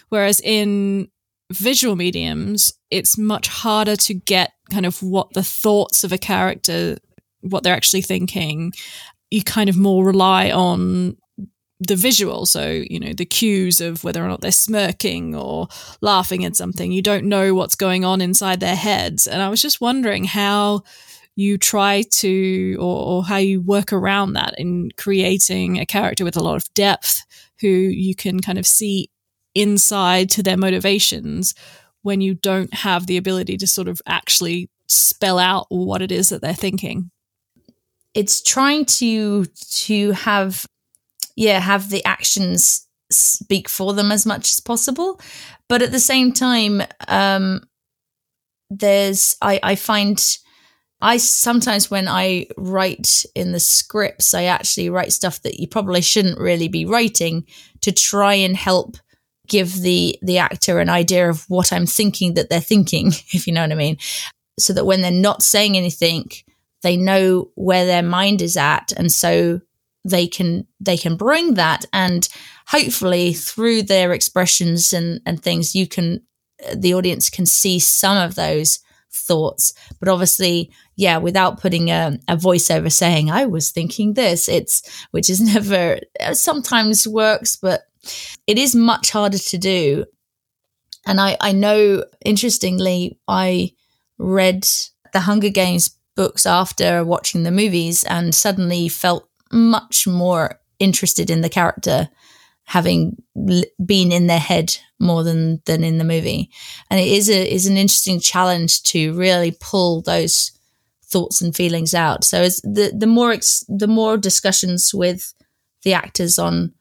whereas in visual mediums, it's much harder to get kind of what the thoughts of a character, what they're actually thinking. You kind of more rely on the visual. So, you know, the cues of whether or not they're smirking or laughing at something. You don't know what's going on inside their heads. And I was just wondering how you try to or, or, how you work around that in creating a character with a lot of depth who you can kind of see inside to their motivations when you don't have the ability to sort of actually spell out what it is that they're thinking it's trying to to have yeah have the actions speak for them as much as possible but at the same time um there's i i find I sometimes when I write in the scripts, I actually write stuff that you probably shouldn't really be writing to try and help give the the actor an idea of what I'm thinking that they're thinking, if you know what I mean. So that when they're not saying anything, they know where their mind is at and so they can they can bring that and hopefully through their expressions and and things you can the audience can see some of those thoughts. But obviously, yeah, without putting a, a voiceover saying, I was thinking this, it's, which is never, sometimes works, but it is much harder to do. And I, I know, interestingly, I read the Hunger Games books after watching the movies and suddenly felt much more interested in the character having been in their head more than than in the movie. And it is a is an interesting challenge to really pull those thoughts and feelings out. So as the the more ex, the more discussions with the actors on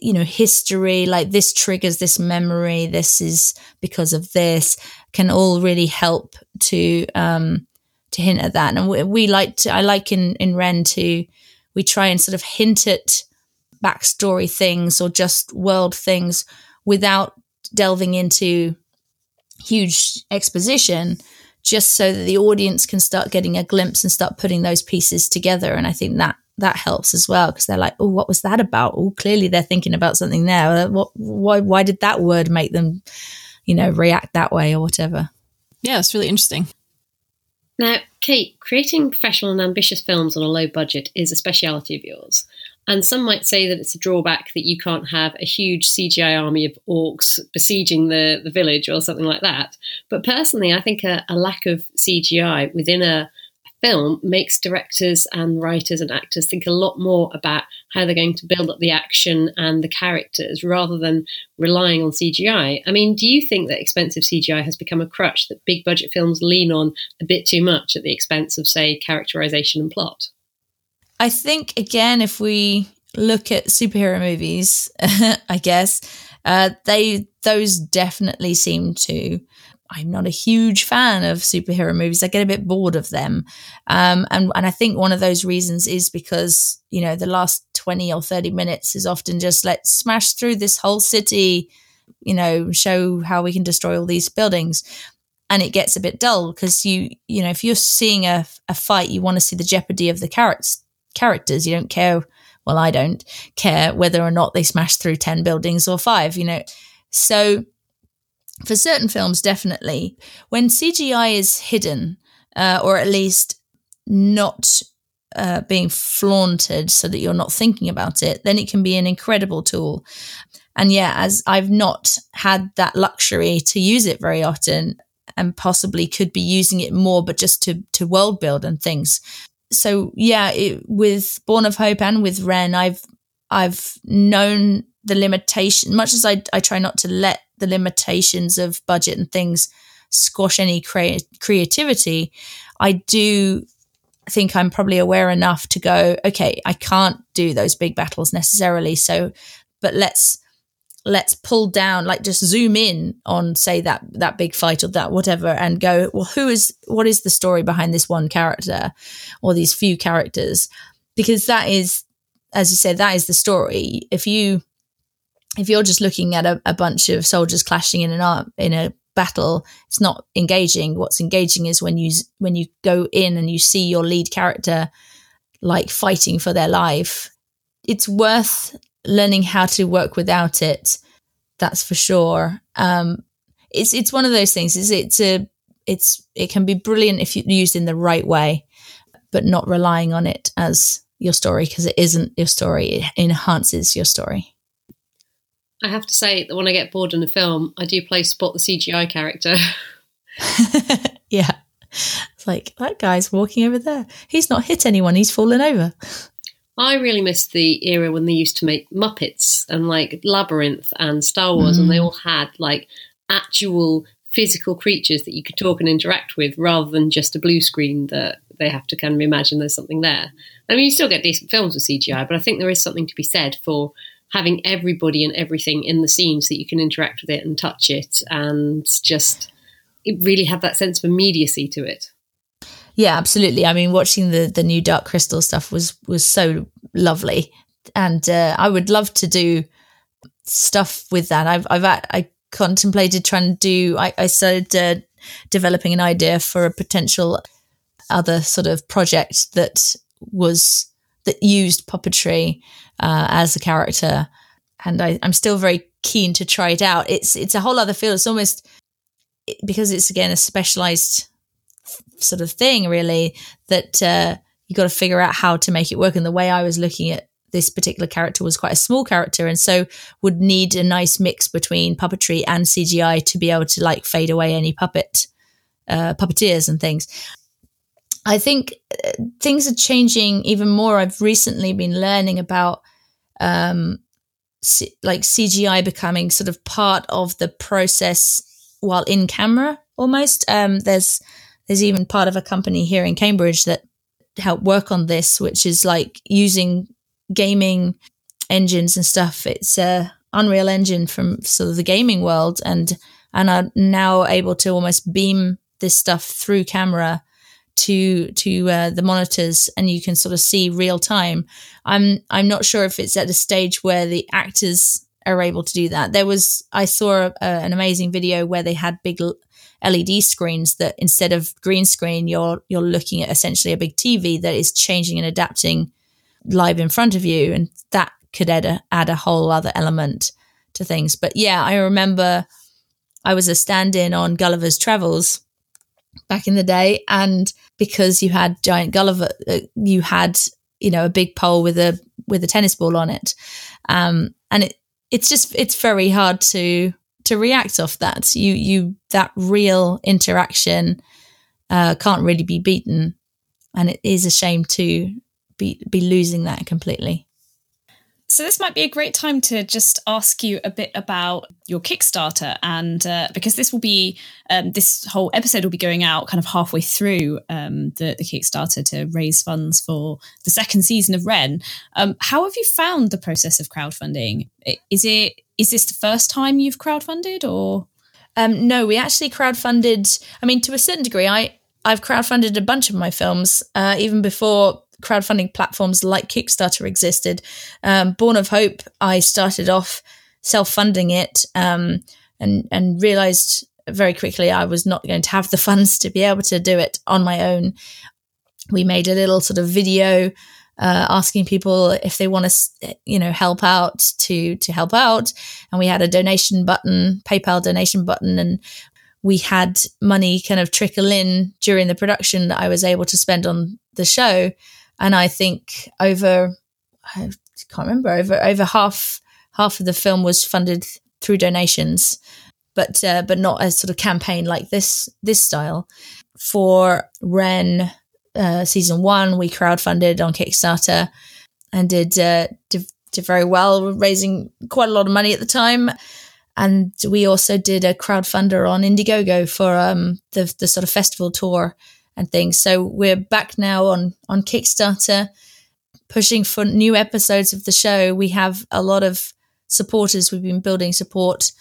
you know history like this triggers this memory this is because of this can all really help to um to hint at that. And we, we like to i like in in ren to we try and sort of hint at backstory things or just world things without delving into huge exposition just so that the audience can start getting a glimpse and start putting those pieces together. And i think that that helps as well because they're like oh what was that about? Oh clearly they're thinking about something there. Uh, what why why did that word make them you know react that way or whatever? Yeah it's really interesting now kate creating professional and ambitious films on a low budget is a speciality of yours and some might say that it's a drawback that you can't have a huge CGI army of orcs besieging the, the village or something like that. But personally, I think a, a lack of CGI within a, film makes directors and writers and actors think a lot more about how they're going to build up the action and the characters rather than relying on CGI. I mean, do you think that expensive CGI has become a crutch that big budget films lean on a bit too much at the expense of, say, characterization and plot? I think again, if we look at superhero movies, I guess uh, they those definitely seem to. I'm not a huge fan of superhero movies. I get a bit bored of them, um, and and I think one of those reasons is because you know the last twenty or thirty minutes is often just let's smash through this whole city, you know, show how we can destroy all these buildings and it gets a bit dull because you you know if you're seeing a, a fight you want to see the jeopardy of the characters characters. You don't care. Well, I don't care whether or not they smash through 10 buildings or five, you know. So for certain films, definitely, when CGI is hidden, uh, or at least not uh, being flaunted so that you're not thinking about it, then it can be an incredible tool. And yeah, as I've not had that luxury to use it very often and possibly could be using it more, but just to, to world build and things so yeah, it, with Born of Hope and with Ren, I've I've known the limitation. Much as I I try not to let the limitations of budget and things squash any crea- creativity, I do think I'm probably aware enough to go, okay, I can't do those big battles necessarily. So, but let's let's pull down like just zoom in on say that that big fight or that whatever and go well who is what is the story behind this one character or these few characters because that is as you said that is the story if you if you're just looking at a, a bunch of soldiers clashing in an art in a battle it's not engaging what's engaging is when you when you go in and you see your lead character like fighting for their life it's worth learning how to work without it. That's for sure. Um, it's it's one of those things. Is it's a it's it can be brilliant if you used in the right way, but not relying on it as your story because it isn't your story. It enhances your story. I have to say that when I get bored in a film, I do play spot the CGI character. yeah. It's like that guy's walking over there. He's not hit anyone, he's fallen over. I really miss the era when they used to make Muppets and like Labyrinth and Star Wars, mm. and they mm. all had like actual physical creatures that you could talk and interact with rather than just a blue screen that they have to kind of imagine there's something there. I mean, you still get decent films with CGI, but I think there is something to be said for having everybody and everything in the scene so that you can interact with it and touch it and just really have that sense of immediacy to it. Yeah, absolutely. I mean, watching the the new Dark Crystal stuff was was so lovely, and uh, I would love to do stuff with that. I've I've I contemplated trying to do. I, I started uh, developing an idea for a potential other sort of project that was that used puppetry uh, as a character, and I, I'm still very keen to try it out. It's it's a whole other field. It's almost because it's again a specialized sort of thing, really, that uh, you got to figure out how to make it work. And the way I was looking at this particular character was quite a small character and so would need a nice mix between puppetry and CGI to be able to like fade away any puppet uh, puppeteers and things. I think uh, things are changing even more. I've recently been learning about um, C- like CGI becoming sort of part of the process while in camera almost. Um, there's there's even part of a company here in Cambridge that help work on this, which is like using gaming engines and stuff. It's a Unreal Engine from sort of the gaming world, and and are now able to almost beam this stuff through camera to to uh, the monitors and you can sort of see real time. I'm i'm not sure if it's at a stage where the actors are able to do that. There was i saw a, an amazing video where they had big led screens that instead of green screen you're you're looking at essentially a big tv that is changing and adapting live in front of you. And that could add a, add a whole other element to things. But yeah i remember i was a stand-in on gulliver's travels back in the day. And because you had giant gulliver uh, you had you know a big pole with a with a tennis ball on it. Um, and it it's just it's very hard to to react off that. You you that real interaction uh, can't really be beaten. And it is a shame to be be losing that completely so this might be a great time to just ask you a bit about your Kickstarter, and uh, because this will be um, this whole episode will be going out kind of halfway through um, the, the Kickstarter to raise funds for the second season of Ren. Um, how have you found the process of crowdfunding? Is it is this the first time you've crowdfunded, or um, no? We actually crowdfunded. I mean, to a certain degree, I I've crowdfunded a bunch of my films uh, even before crowdfunding platforms like Kickstarter existed. Um, Born of Hope, I started off self funding it um, and and realized very quickly I was not going to have the funds to be able to do it on my own. We made a little sort of video uh, asking people if they want to, you know, help out to to help out, and we had a donation button, PayPal donation button, and we had money kind of trickle in during the production that I was able to spend on the show. And I think over, I can't remember, over, over half, half of the film was funded through donations, but, uh, but not a sort of campaign like this, this style. For Ren, uh, season one, we crowdfunded on Kickstarter and did, uh, did, did very well, raising quite a lot of money at the time and we also did a crowdfunder on Indiegogo for um, the the sort of festival tour and things. So we're back now on on Kickstarter, pushing for new episodes of the show. We have a lot of supporters. We've been building support.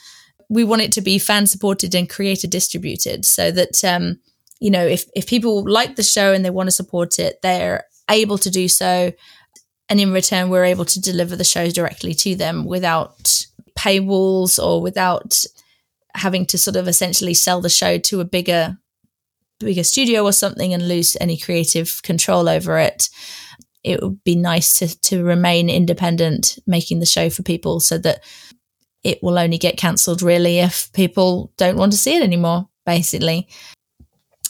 We want it to be fan supported and creator distributed, so that um, you know if if people like the show and they want to support it, they're able to do so. And in return, we're able to deliver the shows directly to them without paywalls or without having to sort of essentially sell the show to a bigger bigger studio or something and lose any creative control over it it would be nice to to remain independent making the show for people so that it will only get cancelled really if people don't want to see it anymore basically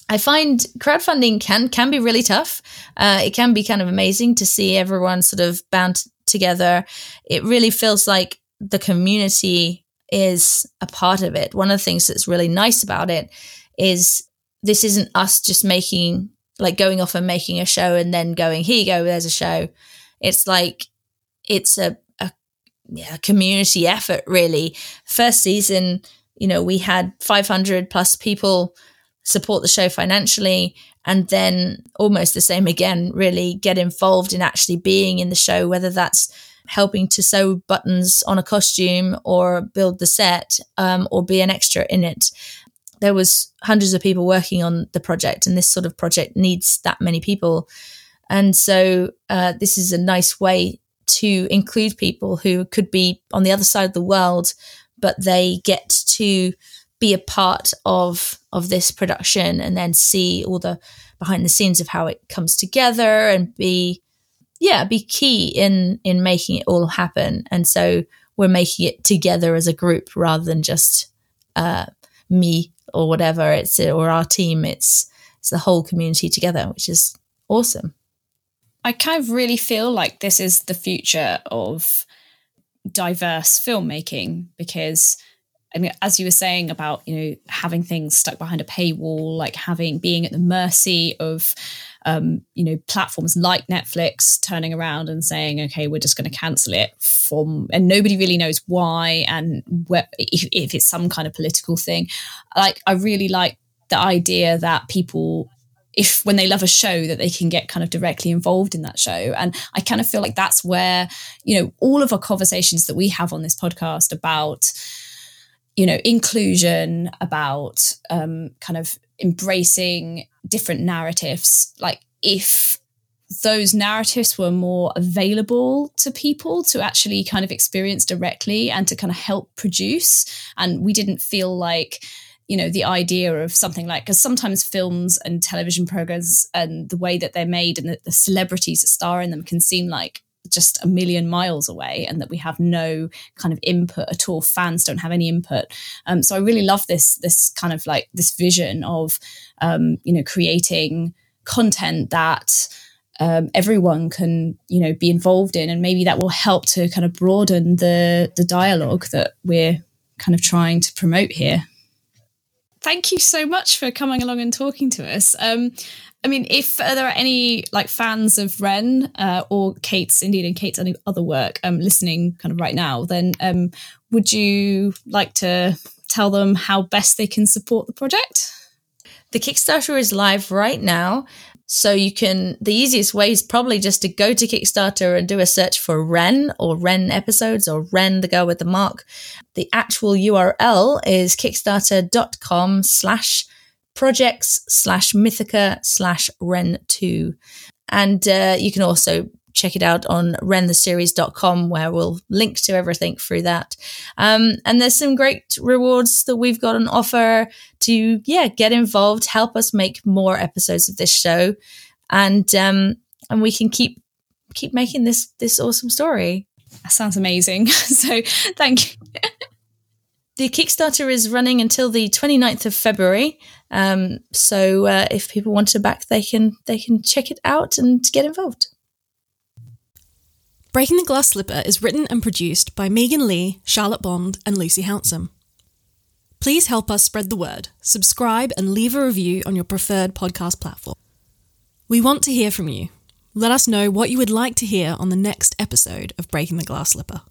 I find crowdfunding can can be really tough. Uh, it can be kind of amazing to see everyone sort of bound together. It really feels like the community is a part of it. One of the things that's really nice about it is this isn't us just making like going off and making a show and then going here you go there's a show it's like it's a, a yeah, community effort really first season you know we had 500 plus people support the show financially and then almost the same again really get involved in actually being in the show whether that's helping to sew buttons on a costume or build the set um, or be an extra in it. There was hundreds of people working on the project, and this sort of project needs that many people. And so uh, this is a nice way to include people who could be on the other side of the world, but they get to be a part of of this production and then see all the behind the scenes of how it comes together and be yeah, be key in in making it all happen. And so we're making it together as a group rather than just uh, me or whatever it's or our team. It's it's the whole community together, which is awesome. I kind of really feel like this is the future of diverse filmmaking because I mean, as you were saying about, you know, having things stuck behind a paywall, like having being at the mercy of, um, you know, platforms like Netflix turning around and saying, okay, we're just going to cancel it from, and nobody really knows why and where, if, if it's some kind of political thing. Like, I really like the idea that people if when they love a show that they can get kind of directly involved in that show and i kind of feel like that's where you know all of our conversations that we have on this podcast about you know inclusion about um, kind of embracing different narratives. Like if those narratives were more available to people to actually kind of experience directly and to kind of help produce and we didn't feel like you know the idea of something like because sometimes films and television programs and the way that they're made and the, the celebrities that star in them can seem like just a million miles away and that we have no kind of input at all. Fans don't have any input. Um, so i really love this this kind of like this vision of um, you know creating content that um, everyone can you know be involved in and maybe that will help to kind of broaden the the dialogue that we're kind of trying to promote here thank you so much for coming along and talking to us. Um, I mean, if uh, there are any like fans of Ren uh, or Kate's, indeed, and Kate's other work, um, listening kind of right now, then um, would you like to tell them how best they can support the project? The Kickstarter is live right now. So you can, the easiest way is probably just to go to Kickstarter and do a search for Ren or Ren episodes or Ren, the girl with the mark. The actual URL is kickstarter.com slash projects slash mythica slash Ren2. And uh, you can also check it out on rentheseries.com where we'll link to everything through that. Um, and there's some great rewards that we've got on offer to, yeah, get involved, help us make more episodes of this show. And, um, and we can keep, keep making this, this awesome story. That sounds amazing. so thank you. the Kickstarter is running until the 29th of February. Um, so uh, if people want to back, they can they can check it out and get involved. Breaking the Glass Slipper is written and produced by Megan Leigh, Charlotte Bond, and Lucy Hounsom. Please help us spread the word, subscribe, and leave a review on your preferred podcast platform. We want to hear from you. Let us know what you would like to hear on the next episode of Breaking the Glass Slipper.